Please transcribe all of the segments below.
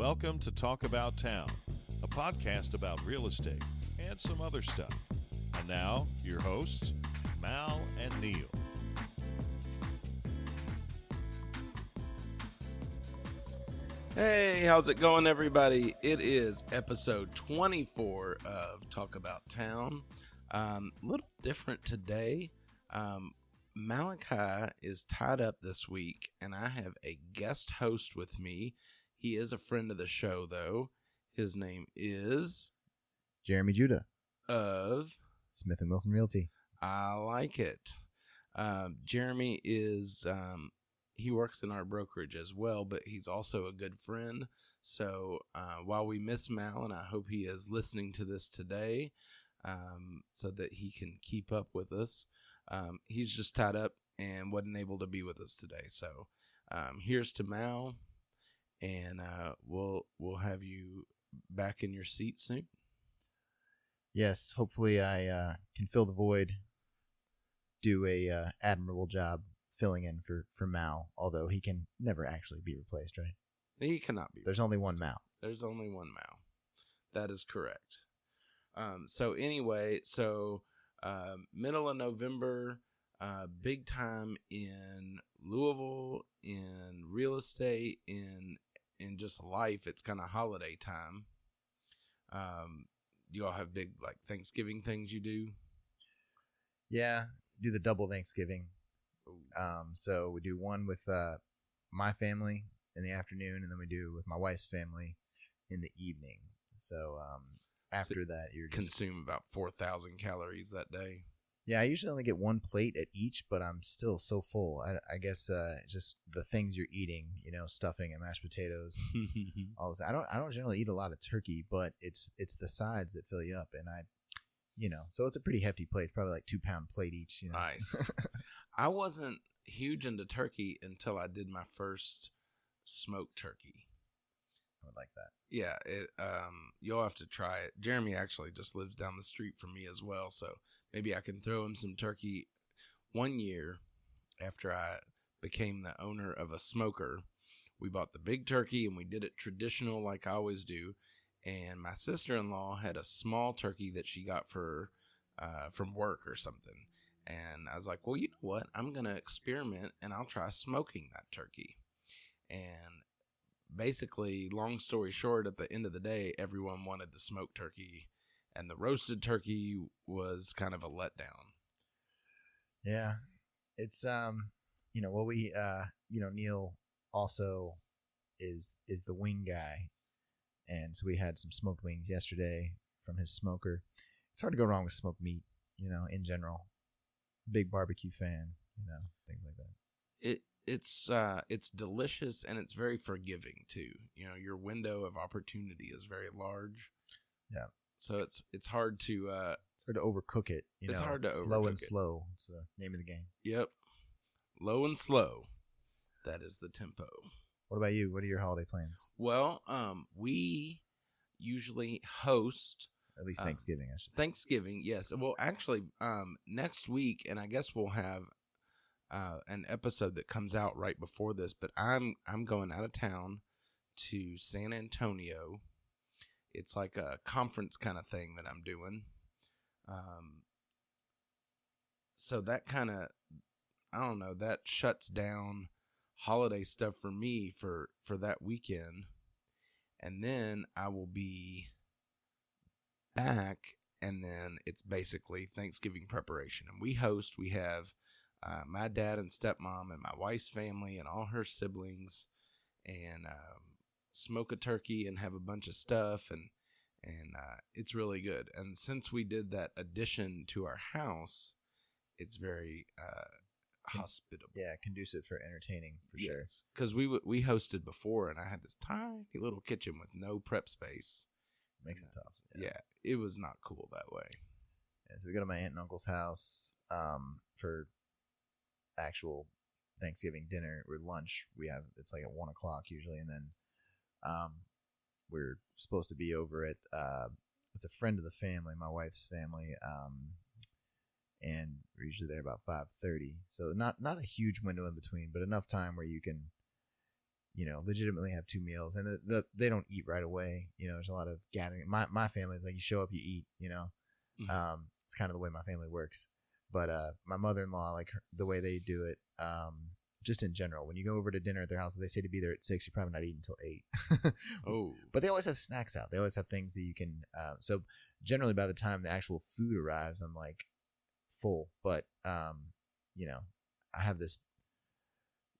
Welcome to Talk About Town, a podcast about real estate and some other stuff. And now, your hosts, Mal and Neil. Hey, how's it going, everybody? It is episode 24 of Talk About Town. Um, a little different today. Um, Malachi is tied up this week, and I have a guest host with me. He is a friend of the show, though. His name is Jeremy Judah, of Smith and Wilson Realty. I like it. Um, Jeremy is um, he works in our brokerage as well, but he's also a good friend. So uh, while we miss Mal, and I hope he is listening to this today, um, so that he can keep up with us. Um, he's just tied up and wasn't able to be with us today. So um, here's to Mal, and uh, we'll we'll have you back in your seat soon. Yes, hopefully I uh, can fill the void, do a uh, admirable job filling in for, for Mal, although he can never actually be replaced, right? He cannot be. There's only one Mal. There's only one Mal. That is correct. Um, so anyway, so um, middle of November, uh, big time in Louisville, in real estate, in in just life. It's kind of holiday time. Um, you all have big like Thanksgiving things you do. Yeah, do the double Thanksgiving. Um, so we do one with uh, my family in the afternoon, and then we do with my wife's family in the evening. So um, after that, you're just Consume about four thousand calories that day. Yeah, I usually only get one plate at each, but I'm still so full. I, I guess uh, just the things you're eating, you know, stuffing and mashed potatoes, all this. I don't I don't generally eat a lot of turkey, but it's it's the sides that fill you up, and I, you know, so it's a pretty hefty plate, probably like two pound plate each. You know, Nice. I wasn't huge into turkey until I did my first smoked turkey. I would like that. Yeah, it, um, you'll have to try it. Jeremy actually just lives down the street from me as well, so maybe I can throw him some turkey. One year after I became the owner of a smoker, we bought the big turkey and we did it traditional like I always do. And my sister in law had a small turkey that she got for uh, from work or something. And I was like, well, you know what? I'm going to experiment and I'll try smoking that turkey. And basically, long story short, at the end of the day, everyone wanted the smoked turkey, and the roasted turkey was kind of a letdown. Yeah, it's um, you know, well, we uh, you know, Neil also is is the wing guy, and so we had some smoked wings yesterday from his smoker. It's hard to go wrong with smoked meat, you know, in general. Big barbecue fan, you know, things like that. It it's uh it's delicious and it's very forgiving too. You know, your window of opportunity is very large. Yeah. So it's it's hard to uh It's hard to overcook it. You It's know, hard to slow and it. slow. It's the name of the game. yep. Low and slow. That is the tempo. What about you? What are your holiday plans? Well, um we usually host At least Uh, Thanksgiving, I should. Thanksgiving, yes. Well, actually, um, next week, and I guess we'll have uh, an episode that comes out right before this. But I'm I'm going out of town to San Antonio. It's like a conference kind of thing that I'm doing. Um, so that kind of I don't know that shuts down holiday stuff for me for for that weekend, and then I will be back and then it's basically Thanksgiving preparation. And we host, we have uh, my dad and stepmom and my wife's family and all her siblings, and um, smoke a turkey and have a bunch of stuff, and and uh, it's really good. And since we did that addition to our house, it's very uh, hospitable. Yeah, conducive for entertaining for sure. because we w- we hosted before, and I had this tiny little kitchen with no prep space. Makes it tough. Yeah, it was not cool that way. Yeah, so we go to my aunt and uncle's house um, for actual Thanksgiving dinner or lunch. We have it's like at one o'clock usually, and then um, we're supposed to be over at uh, it's a friend of the family, my wife's family, um, and we're usually there about five thirty. So not not a huge window in between, but enough time where you can, you know, legitimately have two meals, and the, the they don't eat right away. You know, there's a lot of gathering. My my family is like you show up, you eat. You know, Mhm. um, it's kind of the way my family works. But uh, my mother in law, like her, the way they do it, um, just in general, when you go over to dinner at their house, they say to be there at six. You're probably not eating until eight. Oh, but they always have snacks out. They always have things that you can. Uh, so generally, by the time the actual food arrives, I'm like full. But um, you know, I have this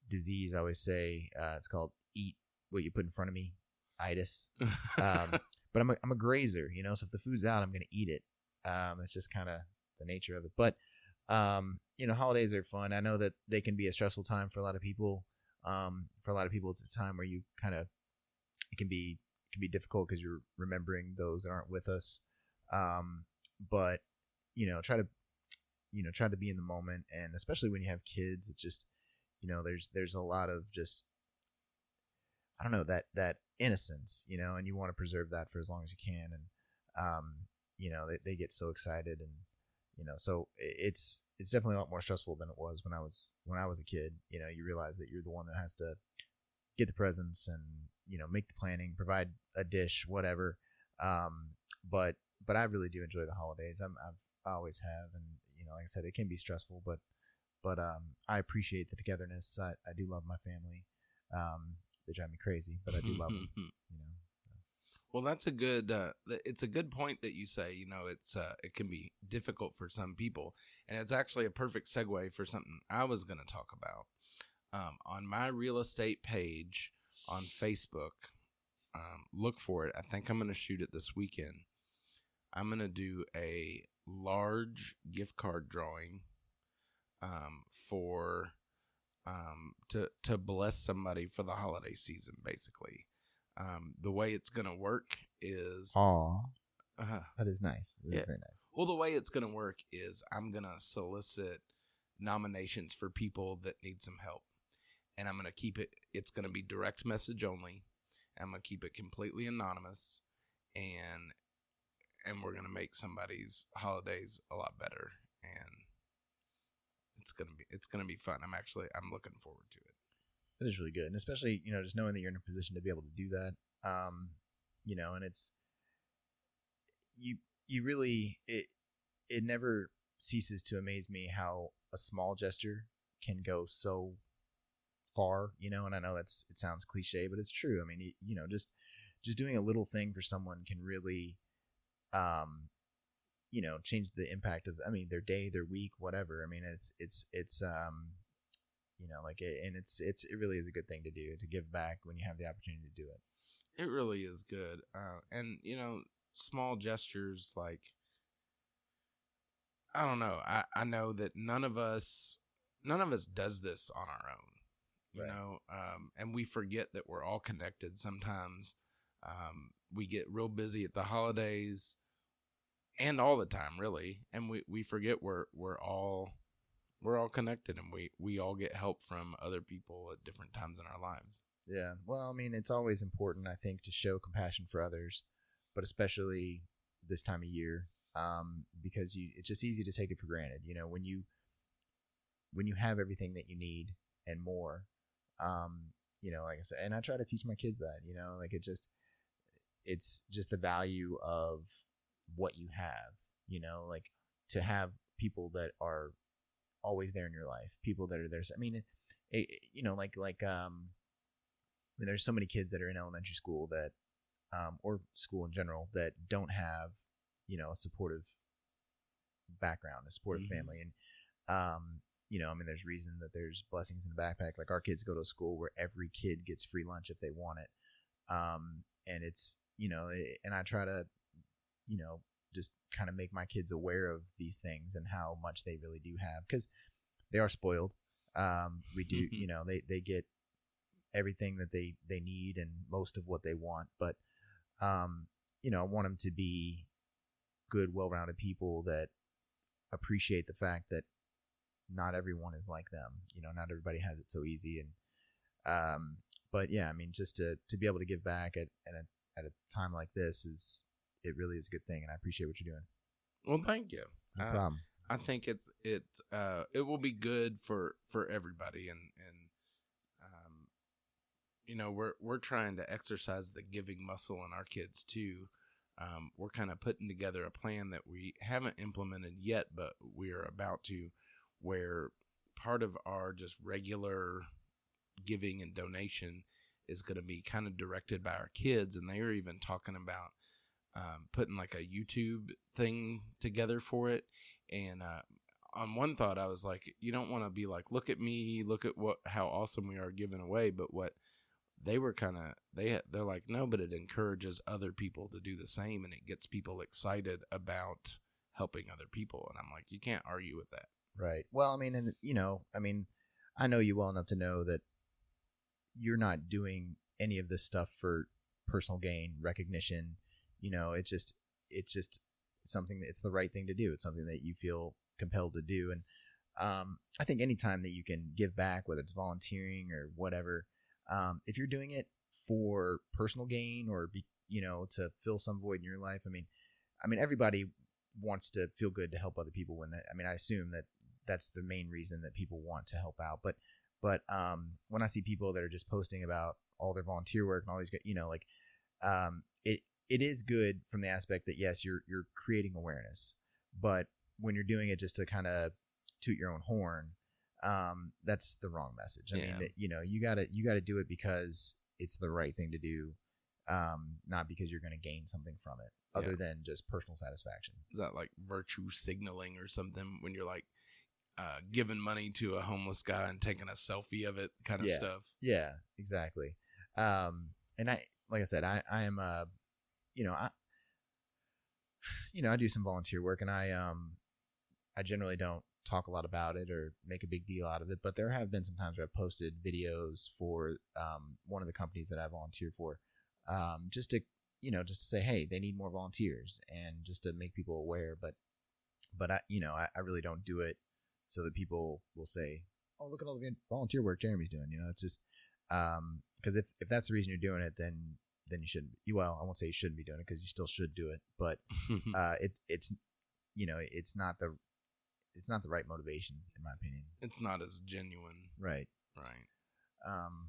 disease. I always say uh, it's called eat what you put in front of me, itis. Um, but I'm a, I'm a grazer, you know. So if the food's out, I'm gonna eat it. Um, it's just kind of the nature of it. But um, you know, holidays are fun. I know that they can be a stressful time for a lot of people. Um, for a lot of people, it's a time where you kind of it can be it can be difficult because you're remembering those that aren't with us. Um, but you know, try to you know try to be in the moment, and especially when you have kids, it's just you know there's there's a lot of just I don't know that that innocence, you know, and you want to preserve that for as long as you can, and um, you know they, they get so excited and you know so it's it's definitely a lot more stressful than it was when I was when I was a kid. You know, you realize that you're the one that has to get the presents and you know make the planning, provide a dish, whatever. Um, but but I really do enjoy the holidays. I'm I've, I always have, and you know, like I said, it can be stressful, but but um, I appreciate the togetherness. I, I do love my family. Um, they drive me crazy, but I do love them. You know, Well, that's a good. Uh, it's a good point that you say. You know, it's uh, it can be difficult for some people, and it's actually a perfect segue for something I was going to talk about. Um, on my real estate page on Facebook, um, look for it. I think I'm going to shoot it this weekend. I'm going to do a large gift card drawing um, for um, to to bless somebody for the holiday season, basically. Um, the way it's going to work is Aw, uh, that is nice. That is Yeah. very nice. well, the way it's going to work is I'm going to solicit nominations for people that need some help. And I'm going to keep it, it's going to be direct message only. I'm going to keep it completely anonymous. And, and we're going to make somebody's holidays a lot better. And it's going to be, it's going to be fun. I'm actually, I'm looking forward to it. That is really good, and especially you know just knowing that you're in a position to be able to do that. Um, you know, and it's you you really it it never ceases to amaze me how a small gesture can go so far. You know, and I know that's it sounds cliche, but it's true. I mean, you, you know, just just doing a little thing for someone can really, um, you know, change the impact of I mean their day, their week, whatever. I mean, it's it's it's um you know like it, and it's it's it really is a good thing to do to give back when you have the opportunity to do it It really is good. Uh, and, you know, small gestures like, I don't know. I, I know that none of us, none of us does this on our own, you Right. know, um, and we forget that we're all connected sometimes. Um, we get real busy at the holidays and all the time, really. And we, we forget we're, we're all, we're all connected and we, we all get help from other people at different times in our lives. yeah well i mean it's always important i think to show compassion for others but especially this time of year um, because you it's just easy to take it for granted you know when you when you have everything that you need and more um, you know like i said and i try to teach my kids that you know like it just it's just the value of what you have you know like to have people that are always there in your life people that are there i mean it, it, you know like like um I mean, there's so many kids that are in elementary school that um, or school in general that don't have you know a supportive background a supportive Mhm. family and um you know i mean there's reason that there's blessings in the backpack like our kids go to a school where every kid gets free lunch if they want it um and it's you know eh, and i try to you know just kind of make my kids aware of these things and how much they really do have because they are spoiled um we do Mhm. you know they they get everything that they they need and most of what they want but um you know i want them to be good well-rounded people that appreciate the fact that not everyone is like them you know not everybody has it so easy and um but yeah i mean just to to be able to give back at at a, at a time like this is it really is a good thing and i appreciate what you're doing Well, thank you. no Uh, problem I think it's it uh it will be good for for everybody and and um you know we're we're trying to exercise the giving muscle in our kids too. Um, we're kind of putting together a plan that we haven't implemented yet, but we are about to, where part of our just regular giving and donation is going to be kind of directed by our kids, and they are even talking about um, putting like a YouTube thing together for it. And uh, on one thought, I was like, you don't want to be like, look at me, look at what how awesome we are giving away, but what they were kind of they they're like no but it encourages other people to do the same and it gets people excited about helping other people and i'm like you can't argue with that Right. Well, I mean, and you know, I mean, I know you well enough to know that you're not doing any of this stuff for personal gain, recognition. You know, it's just, it's just something that it's the right thing to do. It's something that you feel compelled to do, and um, I think anytime that you can give back, whether it's volunteering or whatever, um, if you're doing it for personal gain or be, you know, to fill some void in your life, I mean, I mean, everybody wants to feel good to help other people when that. I mean, I assume that that's the main reason that people want to help out. But but um, when I see people that are just posting about all their volunteer work and all these, you know, like um, it it is good from the aspect that yes, you're you're creating awareness, but when you're doing it just to kind of toot your own horn, um, that's the wrong message. I Yeah. mean, that, you know, you gotta you gotta do it because it's the right thing to do, um, not because you're going to gain something from it, other Yeah. than just personal satisfaction. is that like virtue signaling or something when you're like uh, giving money to a homeless guy and taking a selfie of it kind of Yeah. stuff Yeah, exactly. Um, and I, like I said, I, I am, uh, you know, I, you know, I do some volunteer work, and I, um, I generally don't talk a lot about it or make a big deal out of it, but there have been some times where I've posted videos for um, one of the companies that I volunteer for, um, just to, you know, just to say, hey, they need more volunteers, and just to make people aware. But, but I, you know, I, I really don't do it so that people will say, oh, look at all the volunteer work Jeremy's doing. You know, it's just um because if if that's the reason you're doing it, then then you shouldn't. Well, I won't say you shouldn't be doing it because you still should do it, but uh, it it's you know it's not the it's not the right motivation in my opinion. it's not as genuine Right. right Um.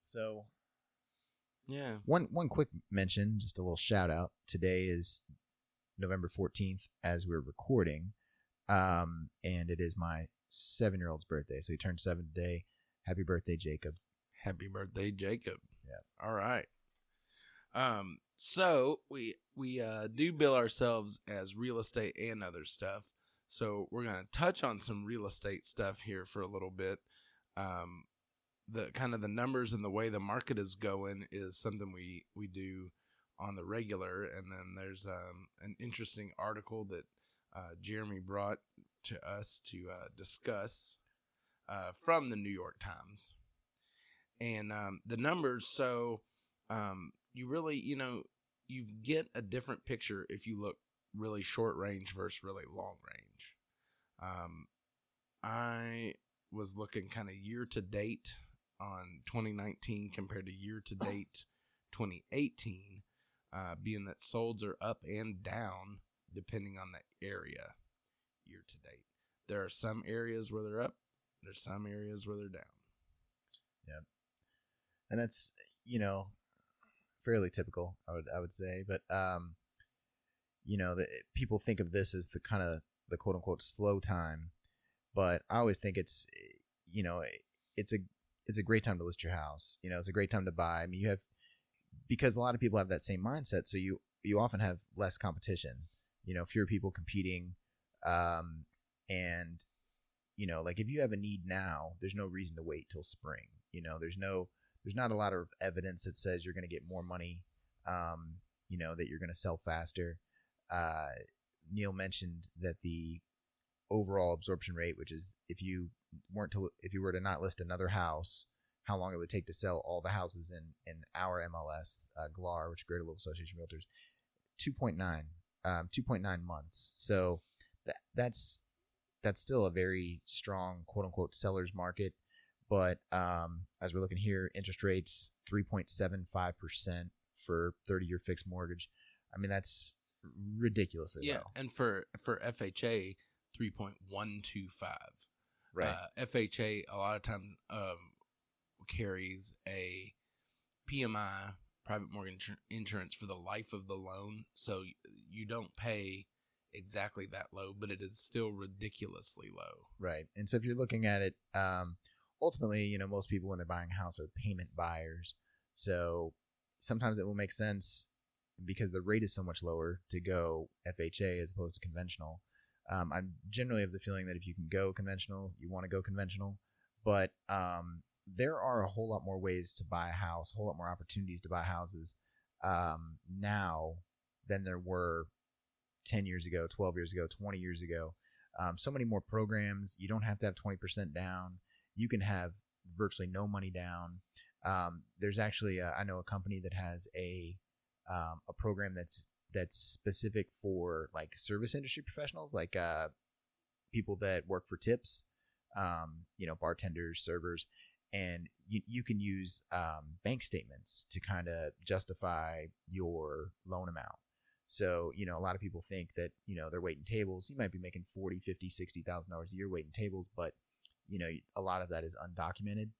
So yeah one one quick mention, just a little shout out. Today is November fourteenth as we're recording, um, and it is my seven year old's birthday. So he turned seven today. Happy birthday, Jacob. happy birthday jacob Yeah. all right um so we we uh do bill ourselves as real estate and other stuff. So we're gonna touch on some real estate stuff here for a little bit. Um the kind of the numbers and the way the market is going is something we we do on the regular. And then there's um an interesting article that uh, jeremy brought to us to uh, discuss uh, from the new york times. And um, the numbers so um, you really you know you get a different picture if you look really short range versus really long range. Um, i was looking kind of year to date on 2019 compared to year to date 2018 uh, being that solds are up and down depending on the area year to date. There are some areas where they're up there's some areas where they're down. Yep. and that's you know fairly typical i would i would say but um you know the, people think of this as the kind of the quote unquote slow time but i always think it's you know it's a it's a great time to list your house you know it's a great time to buy. I mean you have because a lot of people have that same mindset so you you often have less competition you know fewer people competing um and you know like if you have a need now there's no reason to wait till spring you know there's no there's not a lot of evidence that says you're going to get more money um, you know that you're going to sell faster. Uh, neil mentioned that the overall absorption rate which is if you weren't to if you were to not list another house how long it would take to sell all the houses in in our mls uh, glar which is greater louisville association realtors 2.9 um, 2.9 months. So that that's that's still a very strong quote unquote sellers market but um, as we're looking here, interest rates 3.75% for 30 year fixed mortgage. I mean, that's ridiculously yeah low. and for for fha 3.125 Right. uh, fha a lot of times um, carries a PMI private mortgage insurance for the life of the loan, so you don't pay exactly that low, but it is still ridiculously low. Right. And so if you're looking at it, um, ultimately, you know, most people when they're buying a house are payment buyers. So sometimes it will make sense because the rate is so much lower to go FHA as opposed to conventional. Um, I'm generally of the feeling that if you can go conventional, you want to go conventional. But um, there are a whole lot more ways to buy a house, a whole lot more opportunities to buy houses um, now than there were 10 years ago, 12 years ago, 20 years ago. Um, so many more programs. You don't have to have 20% down. You can have virtually no money down. Um, there's actually, a, I know a company that has a um, a program that's that's specific for like service industry professionals, like uh, people that work for tips, um, you know, bartenders, servers, and you, you can use um, bank statements to kind of justify your loan amount. So, you know, a lot of people think that, you know, they're waiting tables. You might be making 40, 50, 60,000 dollars a year waiting tables, but you know, a lot of that is undocumented.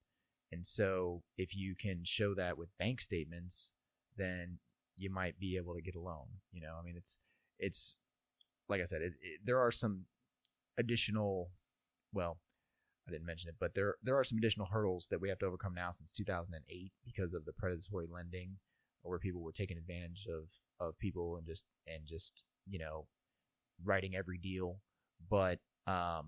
And so if you can show that with bank statements, then you might be able to get a loan. You know, I mean, it's, it's, like I said, it, it, there are some additional, well, I didn't mention it, but there there are some additional hurdles that we have to overcome now since 2008 because of the predatory lending, where people were taking advantage of of people and just and just you know writing every deal. But um,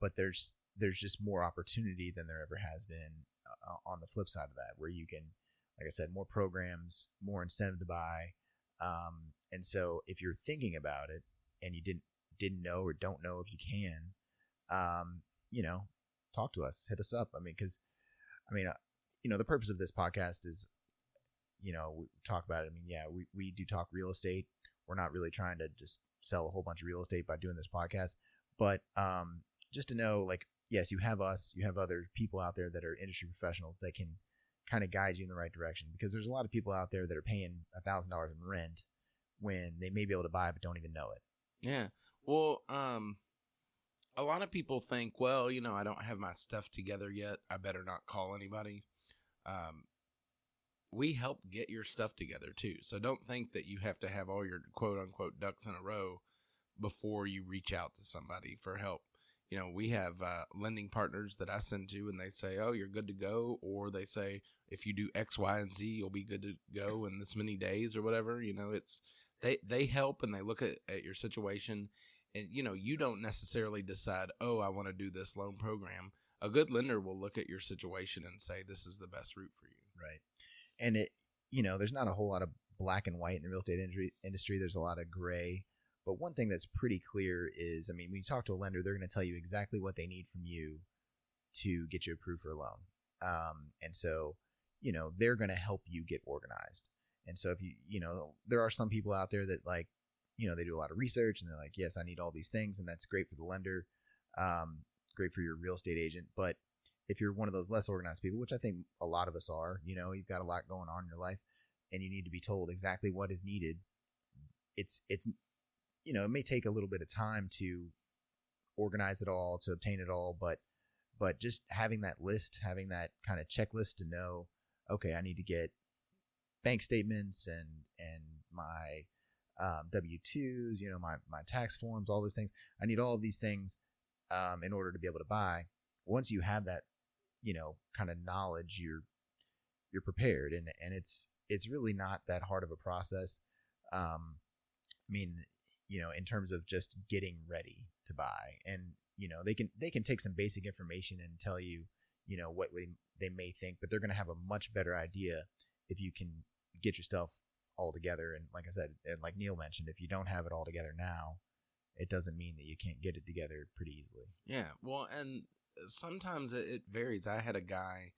but there's there's just more opportunity than there ever has been uh, on the flip side of that, where you can, like I said, more programs, more incentive to buy. Um, and so if you're thinking about it and you didn't didn't know or don't know if you can, um, you know, talk to us, hit us up. I mean, because, I mean, uh, you know, the purpose of this podcast is, you know, we talk about it. I mean, yeah, we, we do talk real estate. We're not really trying to just sell a whole bunch of real estate by doing this podcast, but um, just to know, like, yes, you have us, you have other people out there that are industry professionals that can kind of guide you in the right direction because there's a lot of people out there that are paying a thousand dollars in rent when they may be able to buy but don't even know it. Yeah. Well, um, a lot of people think, well, you know, I don't have my stuff together yet. I better not call anybody. Um, we help get your stuff together too. So don't think that you have to have all your quote unquote ducks in a row before you reach out to somebody for help. You know, we have uh, lending partners that I send to, and they say, "Oh, you're good to go," or they say, "If you do X, Y, and Z, you'll be good to go in this many days," or whatever. You know, it's they they help and they look at, at your situation and you know you don't necessarily decide oh i want to do this loan program. A good lender will look at your situation and say this is the best route for you. Right. And it you know there's not a whole lot of black and white in the real estate industry. There's a lot of gray but one thing that's pretty clear is i mean when you talk to a lender they're going to tell you exactly what they need from you to get you approved for a loan. Um, and so you know they're going to help you get organized. And so if you you know there are some people out there that like you know they do a lot of research and they're like yes i need all these things and that's great for the lender um, great for your real estate agent. But if you're one of those less organized people which i think a lot of us are you know you've got a lot going on in your life and you need to be told exactly what is needed it's it's you know it may take a little bit of time to organize it all to obtain it all but but just having that list having that kind of checklist to know okay i need to get bank statements and and my um, W twos, you know, my my tax forms, all those things. I need all of these things um, in order to be able to buy. Once you have that, you know, kind of knowledge, you're you're prepared, and and it's it's really not that hard of a process. Um, I mean, you know, in terms of just getting ready to buy, and you know, they can they can take some basic information and tell you, you know, what they, they may think, but they're going to have a much better idea if you can get yourself all together. And like I said, and like Neil mentioned, if you don't have it all together now, it doesn't mean that you can't get it together pretty easily. Yeah. Well, and sometimes it, varies. I had a guy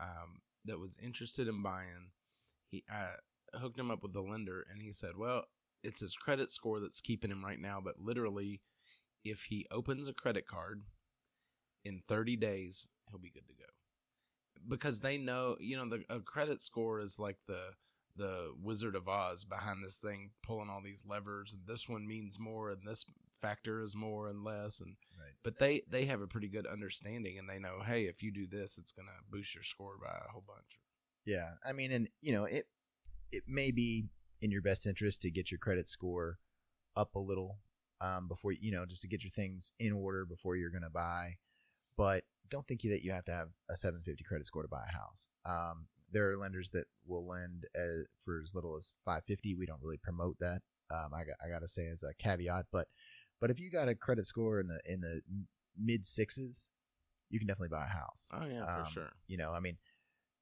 um, that was interested in buying. He I hooked him up with the lender, and he said, "Well, it's his credit score that's keeping him right now, but literally, if he opens a credit card in 30 days, he'll be good to go." Because they know, you know, the a credit score is like the the Wizard of Oz behind this thing, pulling all these levers, and this one means more, and this factor is more and less, and right. but they they have a pretty good understanding, and they know, hey, if you do this, it's gonna boost your score by a whole bunch. Yeah, I mean, and you know, it it may be in your best interest to get your credit score up a little um, before you know, just to get your things in order before you're going to buy. But don't think that you have to have a 750 credit score to buy a house. Um, there are lenders that will lend as, for as little as 550. We don't really promote that. Um, I got I got to say as a caveat, but but if you got a credit score in the in the mid sixes, you can definitely buy a house. Oh yeah, for Um, sure. You know, I mean,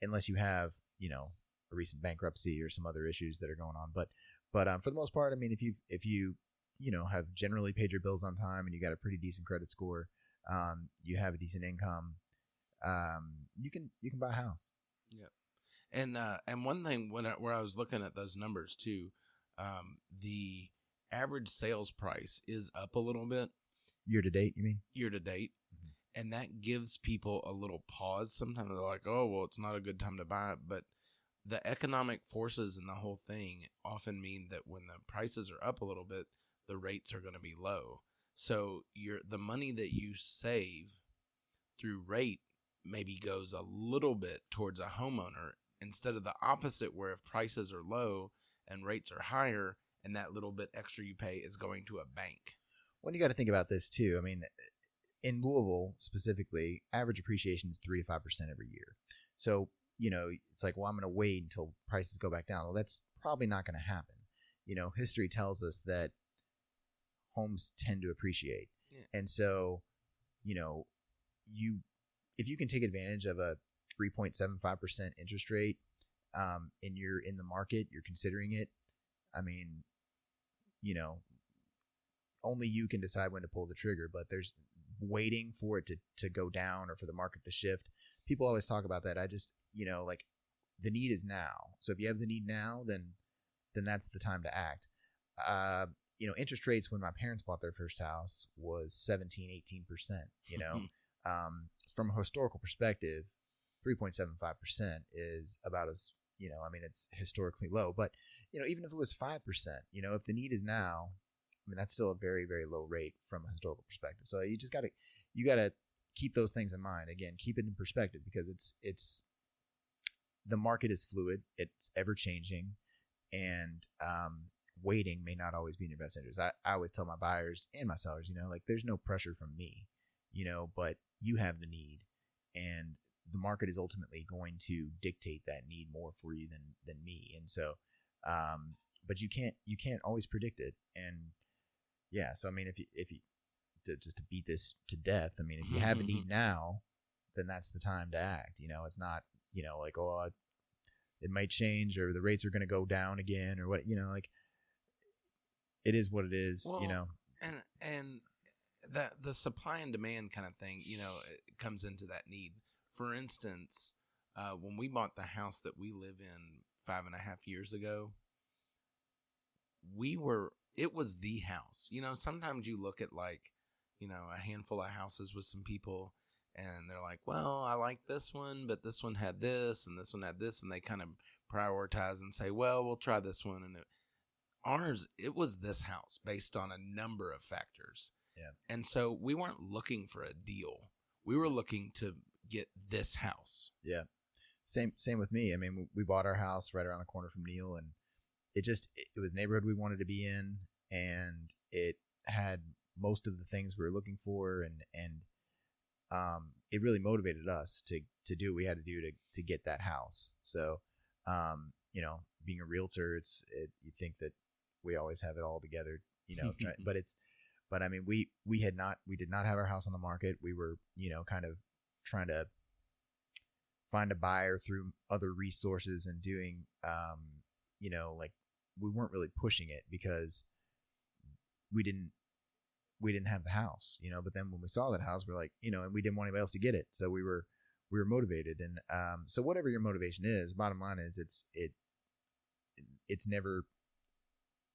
unless you have you know a recent bankruptcy or some other issues that are going on, but but um, for the most part, I mean, if you if you you know have generally paid your bills on time and you got a pretty decent credit score, um, you have a decent income, um, you can you can buy a house. Yeah, And uh, and one thing when I, where I was looking at those numbers too, um, the average sales price is up a little bit Year to date, you mean? year to date, Mhm. and that gives people a little pause. Sometimes they're like, "Oh, well, it's not a good time to buy it," but the economic forces and the whole thing often mean that when the prices are up a little bit, the rates are going to be low. So your the money that you save through rate maybe goes a little bit towards a homeowner instead of the opposite where if prices are low and rates are higher and that little bit extra you pay is going to a bank. Well, you got to think about this too. I mean, in Louisville specifically, average appreciation is three to five percent every year. So you know, it's like, well, I'm going to wait until prices go back down. Well, that's probably not going to happen. You know, history tells us that homes tend to appreciate, Yeah. and so, you know, you if you can take advantage of a 3.75 percent interest rate, um, and you're in the market, you're considering it. I mean, you know, only you can decide when to pull the trigger, but there's waiting for it to, to go down or for the market to shift. People always talk about that. I just, you know, like the need is now. So if you have the need now, then then that's the time to act. Uh, you know, interest rates when my parents bought their first house was 17, 18%, you know. um, from a historical perspective, 3.75% is about as, you know, I mean, it's historically low, but, you know, even if it was 5%, you know, if the need is now, I mean, that's still a very, very low rate from a historical perspective. So you just got to, you got to keep those things in mind. Again, keep it in perspective because it's, it's, the market is fluid, it's ever changing, and um, waiting may not always be in your best interest. I, I always tell my buyers and my sellers, you know, like there's no pressure from me, you know, but you have the need, and the market is ultimately going to dictate that need more for you than than me. And so, um, but you can't you can't always predict it. And yeah, so I mean, if you if you to, just to beat this to death, I mean, if you have a need now, then that's the time to act. You know, it's not you know like oh it might change or the rates are going to go down again or what you know like it is what it is. Well, you know, and and that the supply and demand kind of thing, you know, it comes into that need. For instance, uh, when we bought the house that we live in five and a half years ago, we were it was the house. You know, sometimes you look at like, you know, a handful of houses with some people and they're like, well, I like this one, but this one had this and this one had this, and they kind of prioritize and say, well, we'll try this one. And it, ours, it was this house based on a number of factors. Yeah. And so we weren't looking for a deal. We were looking to get this house. Yeah. Same same with me. I mean, we- bought our house right around the corner from Neil, and it just it was a neighborhood we wanted to be in, and it had most of the things we were looking for, and and um, it really motivated us to to do what we had to do to to get that house. So, um, you know, being a realtor, it's it, you think that we always have it all together, you know, try, but it's but I mean, we we had not we did not have our house on the market. We were you know kind of trying to find a buyer through other resources and doing um you know like we weren't really pushing it because we didn't we didn't have the house you know but then when we saw that house we're like you know and we didn't want anybody else to get it. So we were we were motivated. And um so whatever your motivation is bottom line is it's it it's never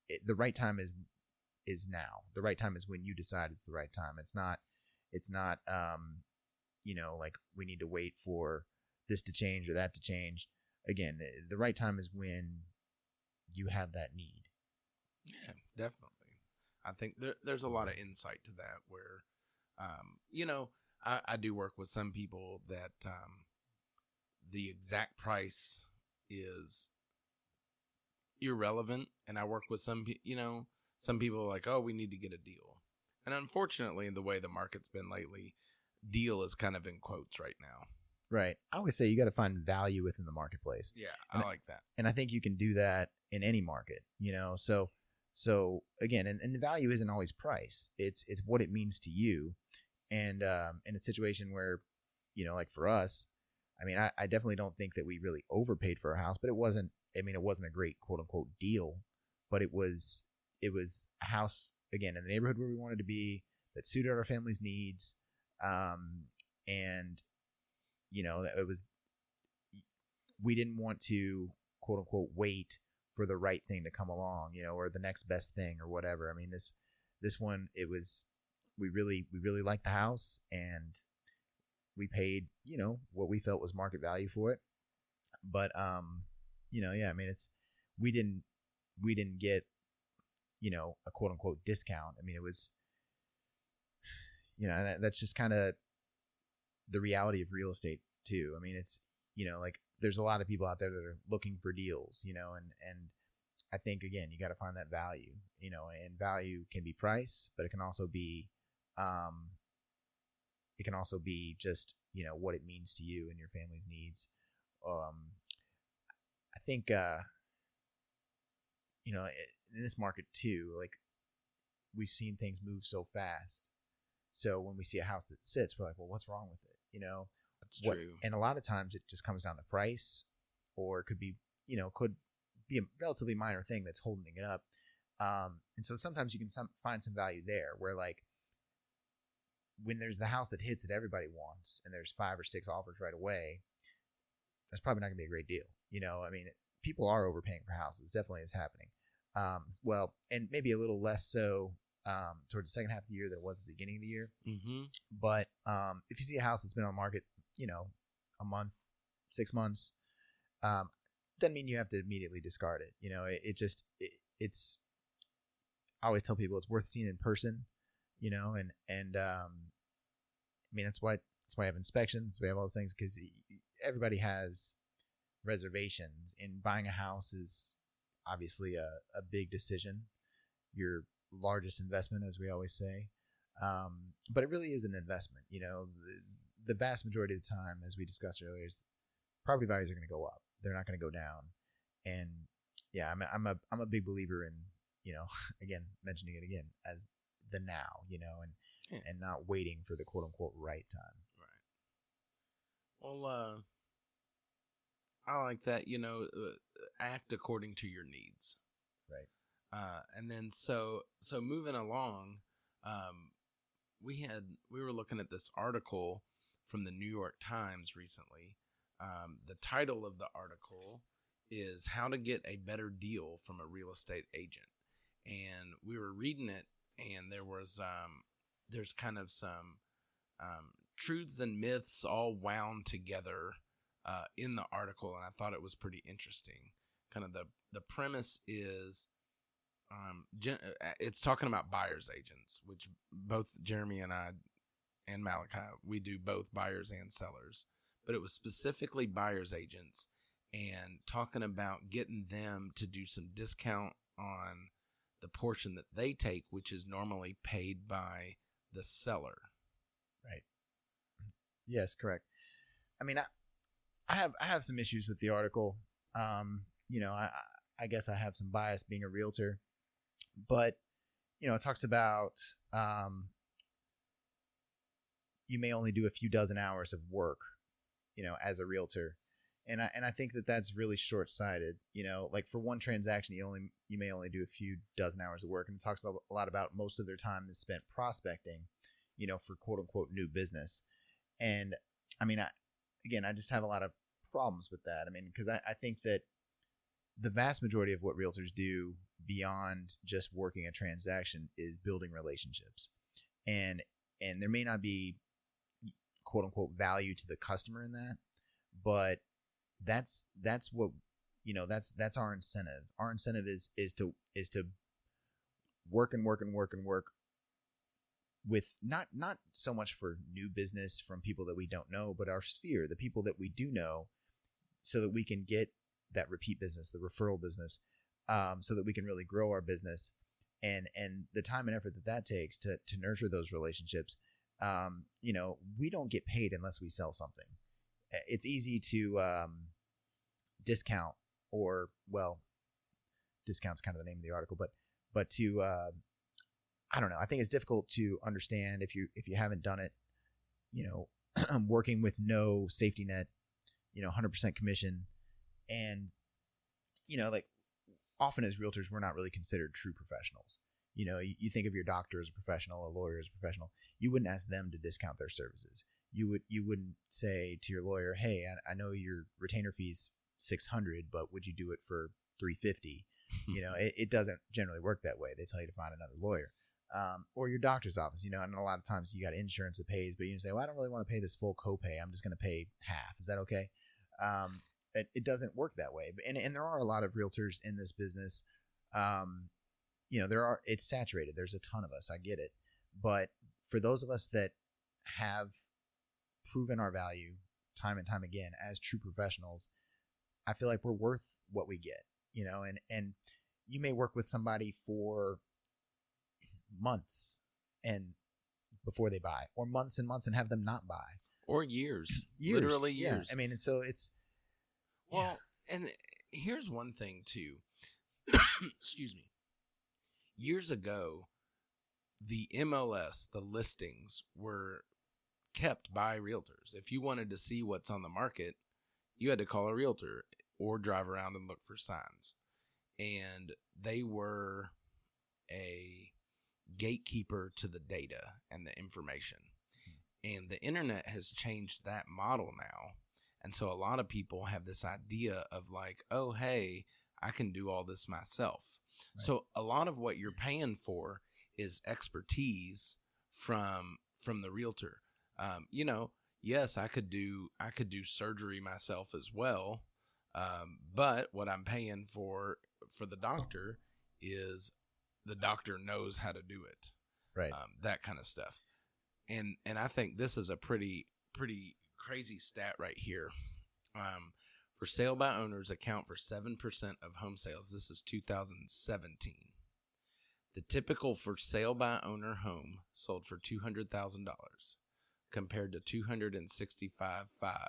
it, the right time is is now. The right time is when you decide it's the right time. It's not it's not um you know like we need to wait for this to change or that to change. Again the right time is when you have that need. Yeah, definitely. I think there, there's a lot of insight to that where, um, you know, I, I do work with some people that um, the exact price is irrelevant. And I work with some, you know, some people are like, oh, we need to get a deal. And unfortunately, in the way the market's been lately, deal is kind of in quotes right now. Right. I always say you got to find value within the marketplace. Yeah, And- I like that. and I think you can do that in any market, you know. So so again, and, and the value isn't always price. It's it's what it means to you. And um, in a situation where, you know, like for us, I mean, I, I definitely don't think that we really overpaid for our house, but it wasn't. I mean, it wasn't a great quote unquote deal, but it was it was a house again in the neighborhood where we wanted to be that suited our family's needs, um, and you know it was. We didn't want to quote unquote wait for the right thing to come along, you know, or the next best thing or whatever. I mean, this this one it was we really we really liked the house and we paid, you know, what we felt was market value for it. But um, you know, yeah, I mean it's we didn't we didn't get you know, a quote unquote discount. I mean, it was you know, that, that's just kind of the reality of real estate too. I mean, it's you know, like there's a lot of people out there that are looking for deals, you know, and and I think again, you got to find that value, you know, and value can be price, but it can also be, um, it can also be just you know what it means to you and your family's needs. Um, I think, uh, you know, in this market too, like we've seen things move so fast. So when we see a house that sits, we're like, well, what's wrong with it? You know, That's what- true. and a lot of times it just comes down to price, or it could be, you know, could be a relatively minor thing that's holding it up. Um, and so sometimes you can some, find some value there, where like when there's the house that hits that everybody wants, and there's five or six offers right away, that's probably not going to be a great deal. You know, I mean, people are overpaying for houses. Definitely is happening. Um, well, and maybe a little less so um, towards the second half of the year than it was at the beginning of the year. mm-hmm. But um, if you see a house that's been on the market, you know, a month, six months, um, doesn't mean you have to immediately discard it. You know, it, it just it, it's. I always tell people it's worth seeing in person. You know, and and um, I mean that's why that's why I have inspections. We have all those things because everybody has reservations. And buying a house is obviously a, a big decision. Your largest investment, as we always say. Um, but it really is an investment. You know, the, the vast majority of the time, as we discussed earlier, is property values are going to go up. They're not going to go down. And yeah, I'm a, I'm a I'm a big believer in you know again mentioning it again as the now. You know, and Yeah. and not waiting for the quote unquote right time. Right. Well, uh, I like that. You know, uh, act according to your needs. Right. Uh, and then so so moving along, um, we had we were looking at this article from the New York Times recently. Um, the title of the article is "How to Get a Better Deal from a Real Estate Agent," and we were reading it, and there was um, there's kind of some um, truths and myths all wound together uh, in the article, and I thought it was pretty interesting. Kind of the the premise is, um, uh, it's talking about buyers agents, which both Jeremy and I and Malachi we do both buyers and sellers, but it was specifically buyers agents and talking about getting them to do some discount on the portion that they take, which is normally paid by the seller. Right. Yes, correct. I mean, I, I have I have some issues with the article. Um, you know, I I- guess I have some bias being a realtor, but you know, it talks about um, you may only do a few dozen hours of work, you know, as a realtor, and I and I think that that's really short sighted. You know, like for one transaction, you only you may only do a few dozen hours of work, and it talks a lot about most of their time is spent prospecting, you know, for quote unquote new business, and I mean, I, again, I just have a lot of problems with that. I mean, because I, I think that the vast majority of what realtors do beyond just working a transaction is building relationships, and and there may not be quote unquote value to the customer in that, but that's that's what you know that's that's our incentive. Our incentive is is to is to work and work and work and work with not not so much for new business from people that we don't know, but our sphere, the people that we do know, so that we can get that repeat business, the referral business, um, so that we can really grow our business and and the time and effort that that takes to to nurture those relationships. Um, you know, we don't get paid unless we sell something. It's easy to um, discount or well, discount's kind of the name of the article, but but to uh, I don't know. I think it's difficult to understand if you if you haven't done it. You know, working with no safety net, you know, hundred percent commission, and you know, like often as realtors, we're not really considered true professionals. You know, you, you think of your doctor as a professional, a lawyer as a professional. You wouldn't ask them to discount their services. You would you wouldn't say to your lawyer, "Hey, I, I know your retainer fees six hundred, but would you do it for three fifty? you know, it, it doesn't generally work that way. They tell you to find another lawyer um, or your doctor's office. You know, and a lot of times you got insurance that pays, but you say, "Well, I don't really want to pay this full copay. I'm just going to pay half." Is that okay? Um, it, it, doesn't work that way. And and there are a lot of realtors in this business. Um, you know, there are. It's saturated. There's a ton of us. I get it, but for those of us that have proven our value time and time again as true professionals, I feel like we're worth what we get. You know, and and you may work with somebody for months and before they buy, or months and months and have them not buy, or years, years. literally years. Yeah. I mean, and so it's well, yeah. and here's one thing too. Excuse me. Years ago, the MLS, the listings were kept by realtors. If you wanted to see what's on the market, you had to call a realtor or drive around and look for signs. And they were a gatekeeper to the data and the information. Hmm. And the internet has changed that model now. And so a lot of people have this idea of like, oh, hey, I can do all this myself. Right. So a lot of what you're paying for is expertise from from the realtor. Um, you know, yes, I could do I could do surgery myself as well, um, but what I'm paying for for the doctor is the doctor knows how to do it. Right. Um, that kind of stuff. And and I think this is a pretty pretty crazy stat right here. Um, for sale by owners account for 7% of home sales. This is 2017. The typical for sale by owner home sold for $200,000 compared to 265 5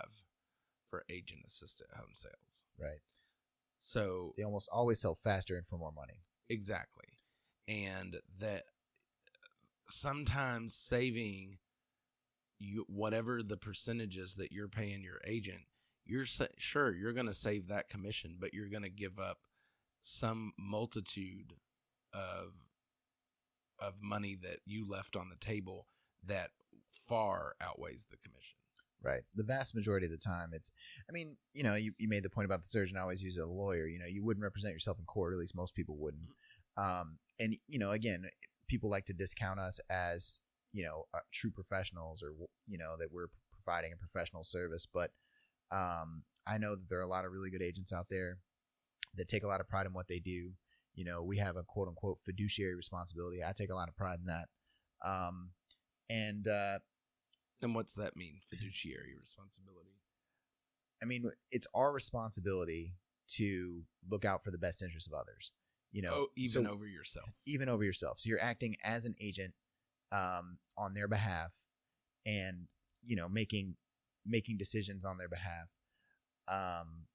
for agent assisted home sales. Right. So they almost always sell faster and for more money. Exactly and that sometimes saving you whatever the percentages that you're paying your agent you're sure you're going to save that commission but you're going to give up some multitude of of money that you left on the table that far outweighs the commission. Right. The vast majority of the time it's i mean you know you, you made the point about the surgeon I always use a lawyer you know you wouldn't represent yourself in court at least most people wouldn't. Mm-hmm. um, and you know, again, people like to discount us as you know uh, true professionals or you know that we're providing a professional service, but um, I know that there are a lot of really good agents out there that take a lot of pride in what they do. You know, we have a quote unquote fiduciary responsibility. I take a lot of pride in that. Um, and uh, and what's that mean, fiduciary responsibility? I mean, it's our responsibility to look out for the best interest of others you know, oh, even so, over yourself, even over yourself. So you're acting as an agent um, on their behalf, and you know, making making decisions on their behalf. Um,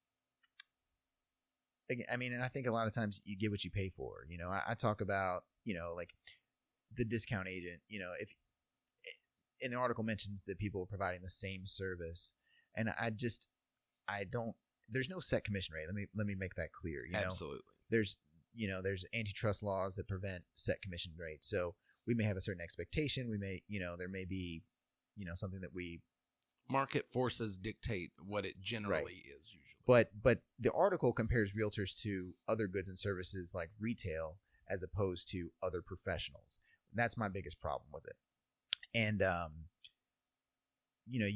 I mean, and I think a lot of times you get what you pay for. You know, I, I talk about you know like the discount agent. You know, if in the article mentions that people are providing the same service, and I just I don't. There's no set commission rate. Let me let me make that clear. You know, absolutely. There's you know, there's antitrust laws that prevent set commission rates. So we may have a certain expectation. We may, you know, there may be, you know, something that we market forces dictate what it generally right. is usually. But but the article compares realtors to other goods and services like retail as opposed to other professionals. That's my biggest problem with it. And um, you know,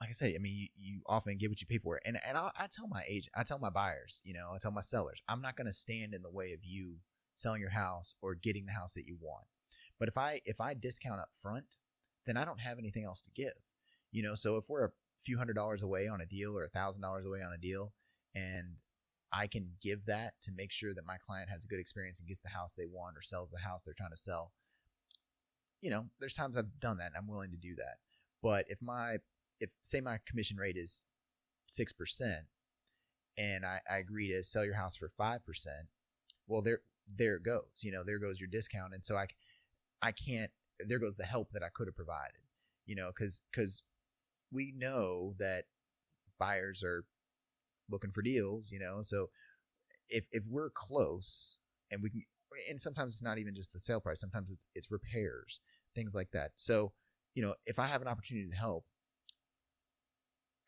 like I say, I mean, you, you often get what you pay for. And and I, I tell my agent, I tell my buyers, you know, I tell my sellers, I'm not going to stand in the way of you selling your house or getting the house that you want. But if I if I discount up front, then I don't have anything else to give. You know, so if we're a few hundred dollars away on a deal or a thousand dollars away on a deal, and I can give that to make sure that my client has a good experience and gets the house they want or sells the house they're trying to sell. You know, there's times I've done that and I'm willing to do that. But if my if say my commission rate is six percent and I, I agree to sell your house for five percent, well there there it goes. You know, there goes your discount. And so I I can't there goes the help that I could have provided. You know, because because we know that buyers are looking for deals, you know. So if if we're close and we can and sometimes it's not even just the sale price, sometimes it's it's repairs, things like that. So, you know, if I have an opportunity to help,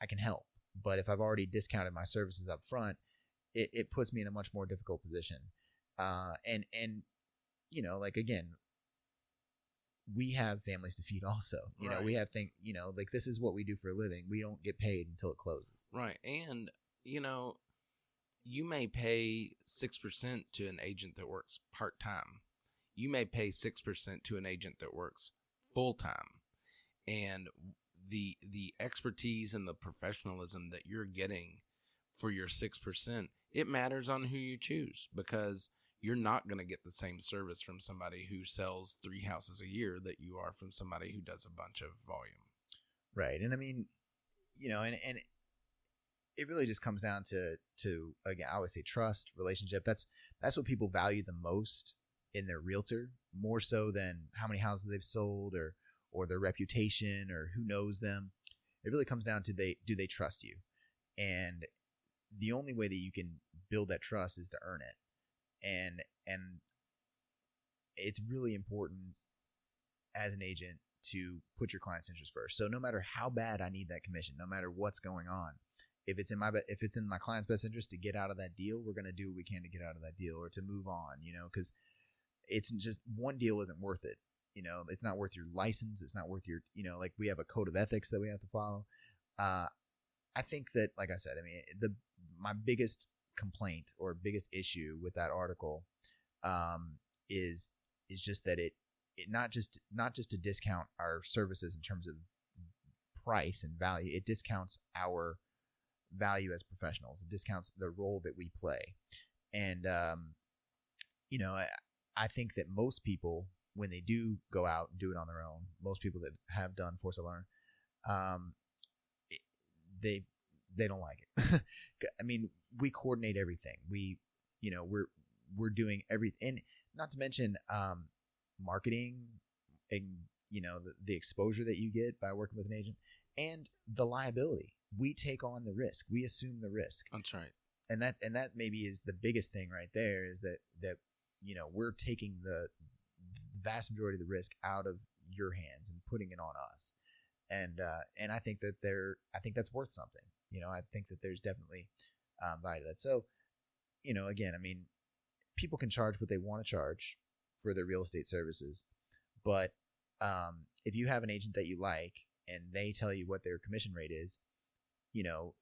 I can help. But if I've already discounted my services up front, it, it puts me in a much more difficult position. Uh, and and you know, like again, we have families to feed also you right. know we have things you know like this is what we do for a living we don't get paid until it closes right and you know, you may pay 6% to an agent that works part time. You may pay 6% to an agent that works full time. And the the expertise and the professionalism that you're getting for your 6%, it matters on who you choose because you're not going to get the same service from somebody who sells 3 houses a year that you are from somebody who does a bunch of volume. Right. And I mean, you know, and and it really just comes down to to again I always say trust relationship. That's that's what people value the most in their realtor, more so than how many houses they've sold or or their reputation or who knows them. It really comes down to they do they trust you, and the only way that you can build that trust is to earn it, and and it's really important as an agent to put your client's interest first. So no matter how bad I need that commission, no matter what's going on, if it's in my if it's in my client's best interest to get out of that deal, we're going to do what we can to get out of that deal or to move on, you know, because it's just one deal isn't worth it. You know, it's not worth your license. It's not worth your, you know, like we have a code of ethics that we have to follow. Uh, I think that, like I said, I mean, the my biggest complaint or biggest issue with that article um, is is just that it it not just not just to discount our services in terms of price and value, it discounts our value as professionals. It discounts the role that we play. And, um, you know, I, I think that most people, when they do go out and do it on their own, most people that have done Force Learn, um, they they don't like it. I mean, we coordinate everything. We, you know, we're we're doing everything, and not to mention um, marketing and you know the, the exposure that you get by working with an agent and the liability we take on the risk. We assume the risk. That's right. And that and that maybe is the biggest thing right there is that that you know we're taking the vast majority of the risk out of your hands and putting it on us. And uh, and I think that there I think that's worth something. You know, I think that there's definitely um, value to that. So, you know, again, I mean, people can charge what they want to charge for their real estate services, but um, if you have an agent that you like and they tell you what their commission rate is, you know,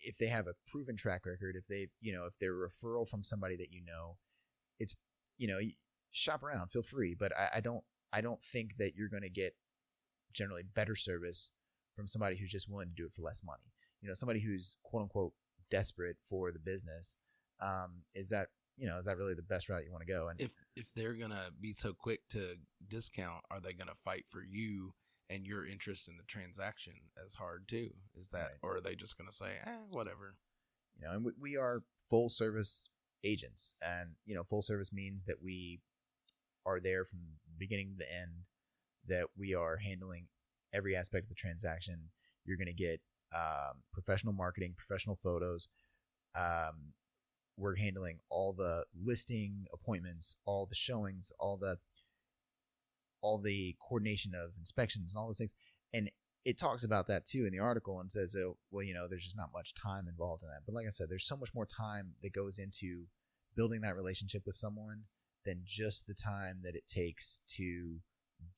if they have a proven track record, if they, you know, if they're a referral from somebody that you know, it's, you know, shop around, feel free. But I, I don't, I don't think that you're going to get generally better service from somebody who's just willing to do it for less money. You know, somebody who's quote unquote desperate for the business. Um, is that you know is that really the best route you want to go? And if if they're gonna be so quick to discount, are they gonna fight for you and your interest in the transaction as hard too. Is that, right. or are they just going to say, eh, whatever? You know, and we, we are full service agents, and you know, full service means that we are there from beginning to the end. That we are handling every aspect of the transaction. You're going to get um, professional marketing, professional photos. Um, we're handling all the listing appointments, all the showings, all the all the coordination of inspections and all those things. And it talks about that too in the article and says, oh, well, you know, there's just not much time involved in that. But like I said, there's so much more time that goes into building that relationship with someone than just the time that it takes to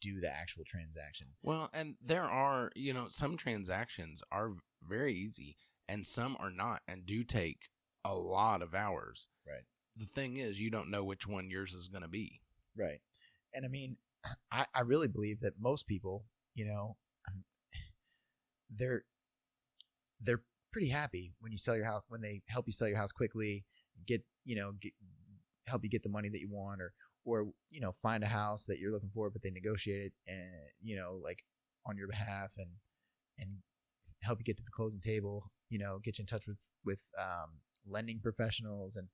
do the actual transaction. Well, and there are, you know, some transactions are very easy and some are not and do take a lot of hours. Right. The thing is, you don't know which one yours is going to be. Right. And I mean, I, I really believe that most people, you know, they're they're pretty happy when you sell your house when they help you sell your house quickly, get you know get, help you get the money that you want, or or you know find a house that you're looking for, but they negotiate it and you know like on your behalf and and help you get to the closing table. You know, get you in touch with with um, lending professionals, and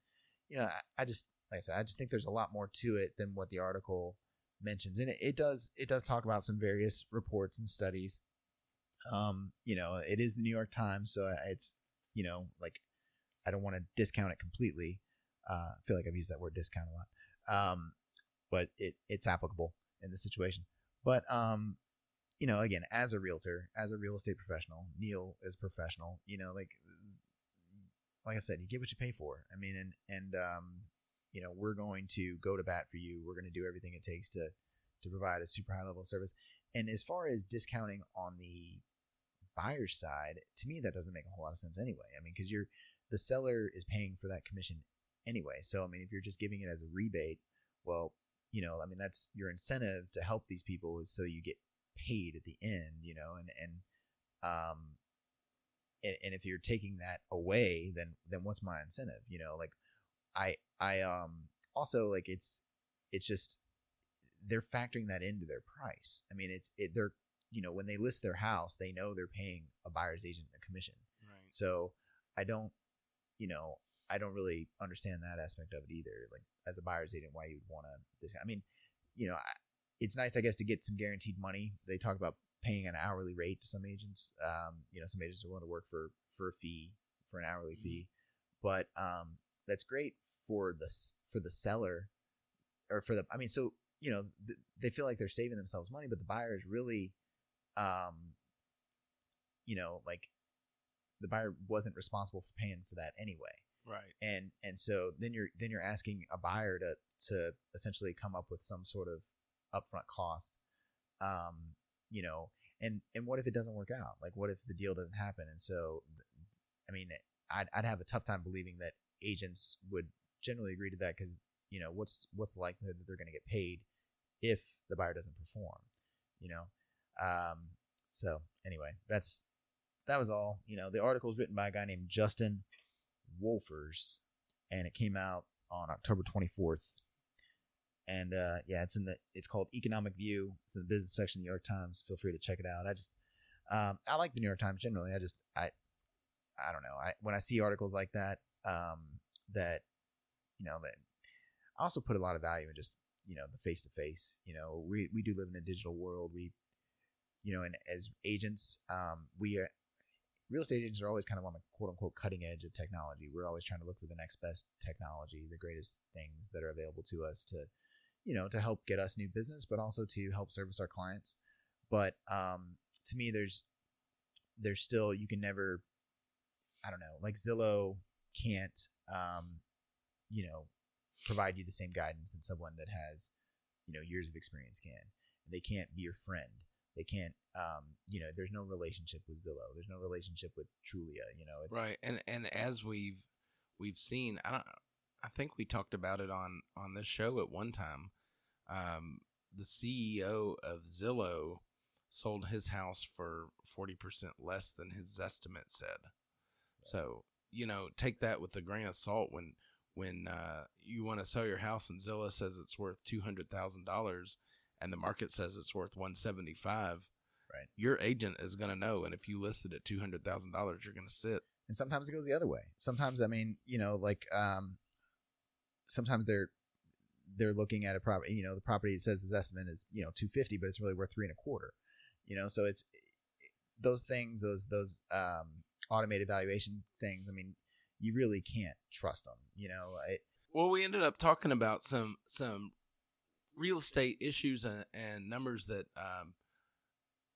you know I, I just like I said, I just think there's a lot more to it than what the article mentions, and it, it does it does talk about some various reports and studies. Um, you know, it is the New York Times, so it's you know like I don't want to discount it completely. Uh, I feel like I've used that word discount a lot, um, but it it's applicable in this situation. But um, you know, again, as a realtor, as a real estate professional, Neil is professional. You know, like like I said, you get what you pay for. I mean, and and um, you know, we're going to go to bat for you. We're going to do everything it takes to to provide a super high level of service. And as far as discounting on the buyer's side, to me that doesn't make a whole lot of sense anyway. I mean, because you're the seller is paying for that commission anyway. So I mean, if you're just giving it as a rebate, well, you know, I mean, that's your incentive to help these people is so you get paid at the end, you know, and and um, and, and if you're taking that away, then then what's my incentive? You know, like I I um also like it's it's just they're factoring that into their price. I mean, it's it, they're you know when they list their house, they know they're paying a buyer's agent a commission. Right. So I don't, you know, I don't really understand that aspect of it either. Like as a buyer's agent, why you'd want to this. I mean, you know, I, it's nice, I guess, to get some guaranteed money. They talk about paying an hourly rate to some agents. Um, you know, some agents are willing to work for for a fee for an hourly mm-hmm. fee, but um, that's great for the for the seller or for the. I mean, so you know, th- they feel like they're saving themselves money, but the buyer is really, um, you know, like the buyer wasn't responsible for paying for that anyway. Right. And and so then you're then you're asking a buyer to to essentially come up with some sort of upfront cost. Um, you know, and and what if it doesn't work out? Like what if the deal doesn't happen? And so I mean, I'd I'd have a tough time believing that agents would generally agree to that because you know what's what's the likelihood that they're going to get paid if the buyer doesn't perform you know um, so anyway that's that was all you know the article is written by a guy named justin wolfers and it came out on october 24th and uh, yeah it's in the it's called economic view. It's in the business section of the new york times. Feel free to check it out. I just um, i like the new york times generally. I just i i don't know. I when i see articles like that um, that you know that I also put a lot of value in just you know the face to face. You know, we we do live in a digital world. We, you know, and as agents, um, we are real estate agents are always kind of on the quote unquote cutting edge of technology. We're always trying to look for the next best technology, the greatest things that are available to us to, you know, to help get us new business, but also to help service our clients. But um, to me, there's there's still you can never, I don't know, like Zillow can't um, you know, provide you the same guidance that someone that has, you know, years of experience can. They can't be your friend. They can't, um, you know, there's no relationship with Zillow. There's no relationship with Trulia. You know, it's, right. And and as we've we've seen, I don't, I think we talked about it on on this show at one time. Um, the CEO of Zillow sold his house for forty percent less than his estimate said. So you know, take that with a grain of salt when when uh, you want to sell your house and Zillow says it's worth two hundred thousand dollars and the market says it's worth one seventy five. Right. Your agent is going to know, and if you listed at two hundred thousand dollars, you're going to sit. And sometimes it goes the other way. Sometimes, I mean, you know, like um, sometimes they're they're looking at a property. You know, the property says this estimate is you know two fifty, but it's really worth three and a quarter. You know, so it's those things, those those um, automated valuation things. I mean, you really can't trust them. You know. It, well, we ended up talking about some some real estate issues and, and numbers that um,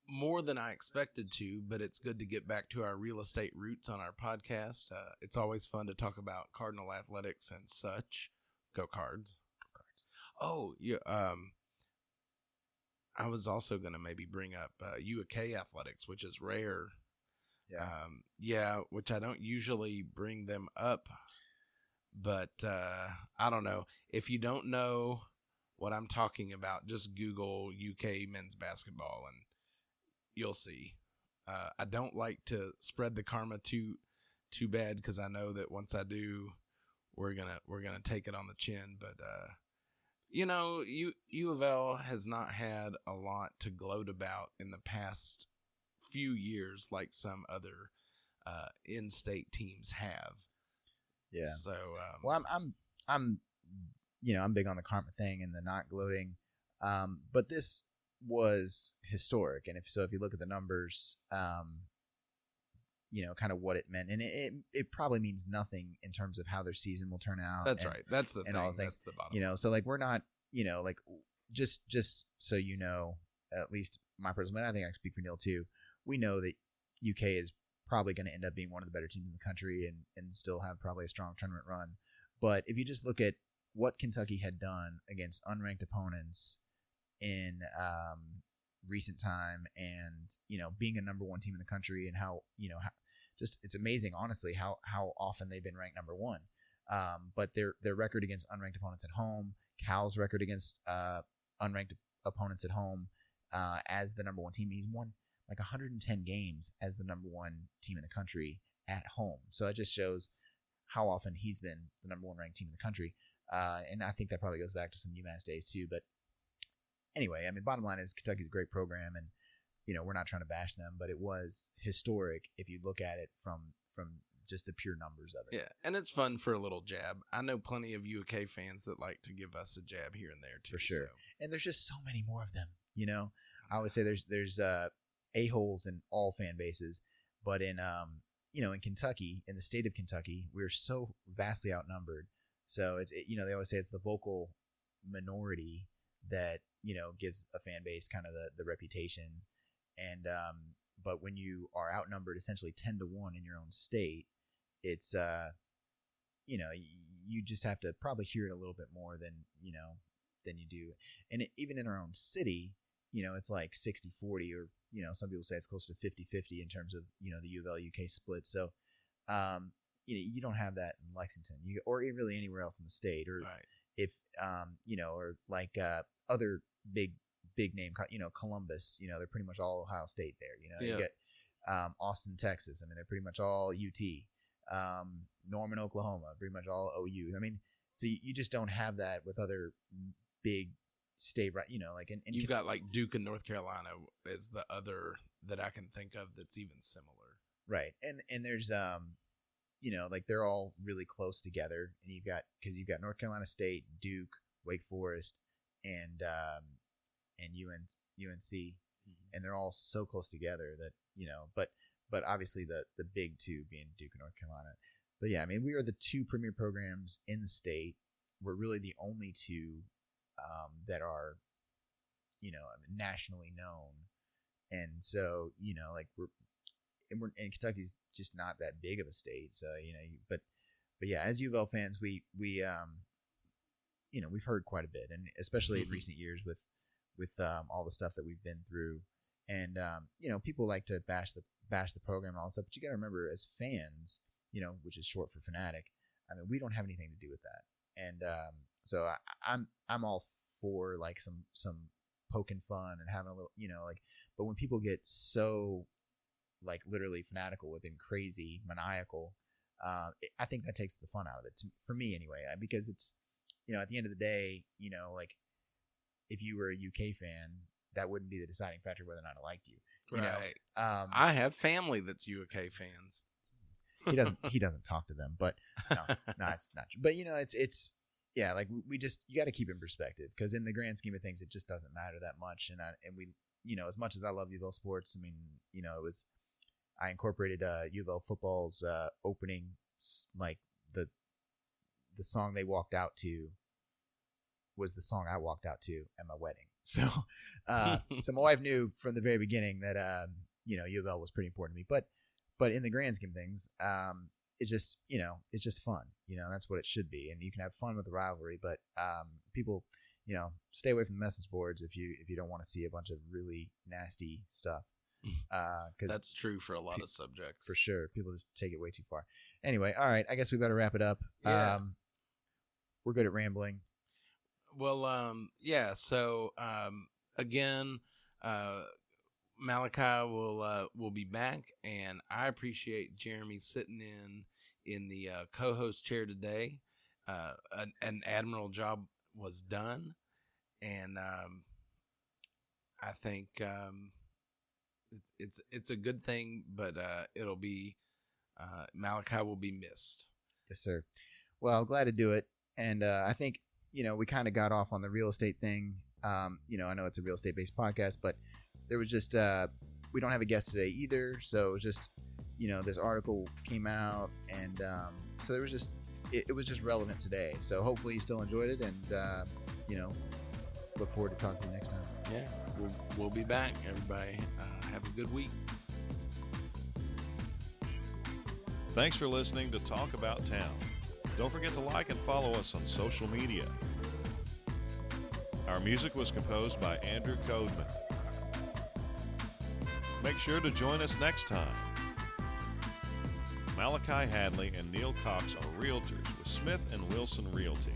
more than I expected to, but it's good to get back to our real estate roots on our podcast. Uh, it's always fun to talk about Cardinal athletics and such. Go cards. Go cards. Oh, yeah. Um, I was also going to maybe bring up uh, UAK athletics, which is rare yeah. Um, yeah, which I don't usually bring them up, but uh, I don't know. If you don't know what I'm talking about, just Google UK men's basketball and you'll see. Uh, I don't like to spread the karma too too bad because I know that once I do, we're gonna we're gonna take it on the chin. But uh, you know, U U of L has not had a lot to gloat about in the past few years like some other uh, in-state teams have. Yeah. So um, Well, I'm, I'm, I'm, you know, I'm big on the karma thing and the not gloating. Um, but this was historic, and if so, if you look at the numbers, um, you know, kind of what it meant, and it, it, it probably means nothing in terms of how their season will turn out. that's and, right. That's the and thing. all those That's the bottom. You know, so like we're not, you know, like just just so you know, at least my personal, and I think I can speak for Neil too. We know that UK is probably going to end up being one of the better teams in the country and and still have probably a strong tournament run. But if you just look at what Kentucky had done against unranked opponents in um, recent time, and you know, being a number one team in the country, and how you know, how, just it's amazing, honestly, how how often they've been ranked number one. Um, but their their record against unranked opponents at home, Cal's record against uh, unranked opponents at home, uh, as the number one team, he's won like 110 games as the number one team in the country at home. So it just shows how often he's been the number one ranked team in the country. Uh, and I think that probably goes back to some UMass days too. But anyway, I mean, bottom line is Kentucky's a great program, and you know we're not trying to bash them, but it was historic if you look at it from from just the pure numbers of it. Yeah, and it's fun for a little jab. I know plenty of UK fans that like to give us a jab here and there too. For sure. so. and there's just so many more of them. You know, I always say there's there's uh, a holes in all fan bases, but in um you know in Kentucky, in the state of Kentucky, we're so vastly outnumbered. So it's it, you know they always say it's the vocal minority that you know gives a fan base kind of the the reputation, and um but when you are outnumbered essentially ten to one in your own state, it's uh you know you just have to probably hear it a little bit more than you know than you do. And it, even in our own city you know it's like 60 40 or you know some people say it's closer to 50 50 in terms of you know the u of l uk split. So um you know you don't have that in lexington you or really anywhere else in the state or Right. if um you know or like uh other big big name you know columbus you know they're pretty much all ohio state there you know you get um austin texas i mean they're pretty much all ut um norman oklahoma pretty much all ou i mean so you, you just don't have that with other big state right you know like and, in You've got like Duke and North Carolina is the other that I can think of that's even similar. right and and there's um you know like they're all really close together and you've got because you've got north carolina state duke wake forest and um and UN, unc and they're all so close together that you know but but obviously the the big two being duke and north carolina. But yeah i mean we are the two premier programs in the state. We're really the only two um, that are you know nationally known. And so you know like we're and, we're, and Kentucky's just not that big of a state, so you know. But but yeah, as U of L fans, we we um you know we've heard quite a bit, and especially in Mhm. recent years with with um, all the stuff that we've been through, and um, you know people like to bash the bash the program and all that stuff, but you got to remember as fans, you know, which is short for fanatic. I mean, we don't have anything to do with that, and um, so I, I'm I'm all for like some some poking fun and having a little, you know, like. But when people get so like literally fanatical with crazy maniacal uh, it, i think that takes the fun out of it to- for me anyway because it's you know at the end of the day you know like if you were a uk fan that wouldn't be the deciding factor whether or not i liked you You know, right. um I have family that's UK fans. he doesn't he doesn't talk to them but no no it's not true but you know it's it's yeah like we- just you got to keep in perspective because in the grand scheme of things it just doesn't matter that much and I, and we you know as much as i love U of L sports i mean you know it was i incorporated uh U of L football's uh opening like the the song they walked out to was the song i walked out to at my wedding. So uh so my wife knew from the very beginning that um you know U of L was pretty important to me. But but in the grand scheme of things um it's just you know it's just fun. You know that's what it should be. And you can have fun with the rivalry but um people you know stay away from the message boards if you if you don't want to see a bunch of really nasty stuff uh That's true for a lot of subjects. for sure people just take it way too far anyway all right i guess we better wrap it up Yeah. um we're good at rambling Well, um, yeah. So, um, again, uh, Malachi will uh, will be back, and I appreciate Jeremy sitting in in the uh, co-host chair today. Uh, an, an admiral job was done, and um, I think um, it's it's it's a good thing, but uh, it'll be uh, Malachi will be missed. Yes, sir. Well, glad to do it, and uh, I think you know we kind of got off on the real estate thing. Um, you know, I know it's a real estate based podcast, but there was just uh, we don't have a guest today either, so it was just you know this article came out, and um, so there was just it, it was just relevant today. So hopefully you still enjoyed it, and uh, you know look forward to talking to you next time. Yeah, we'll, we'll be back. Everybody, uh, have a good week. Thanks for listening to Talk About Town. Don't forget to like and follow us on social media. Our music was composed by Andrew Codeman. Make sure to join us next time. Malachi Hadley and Neil Cox are realtors with Smith and Wilson Realty.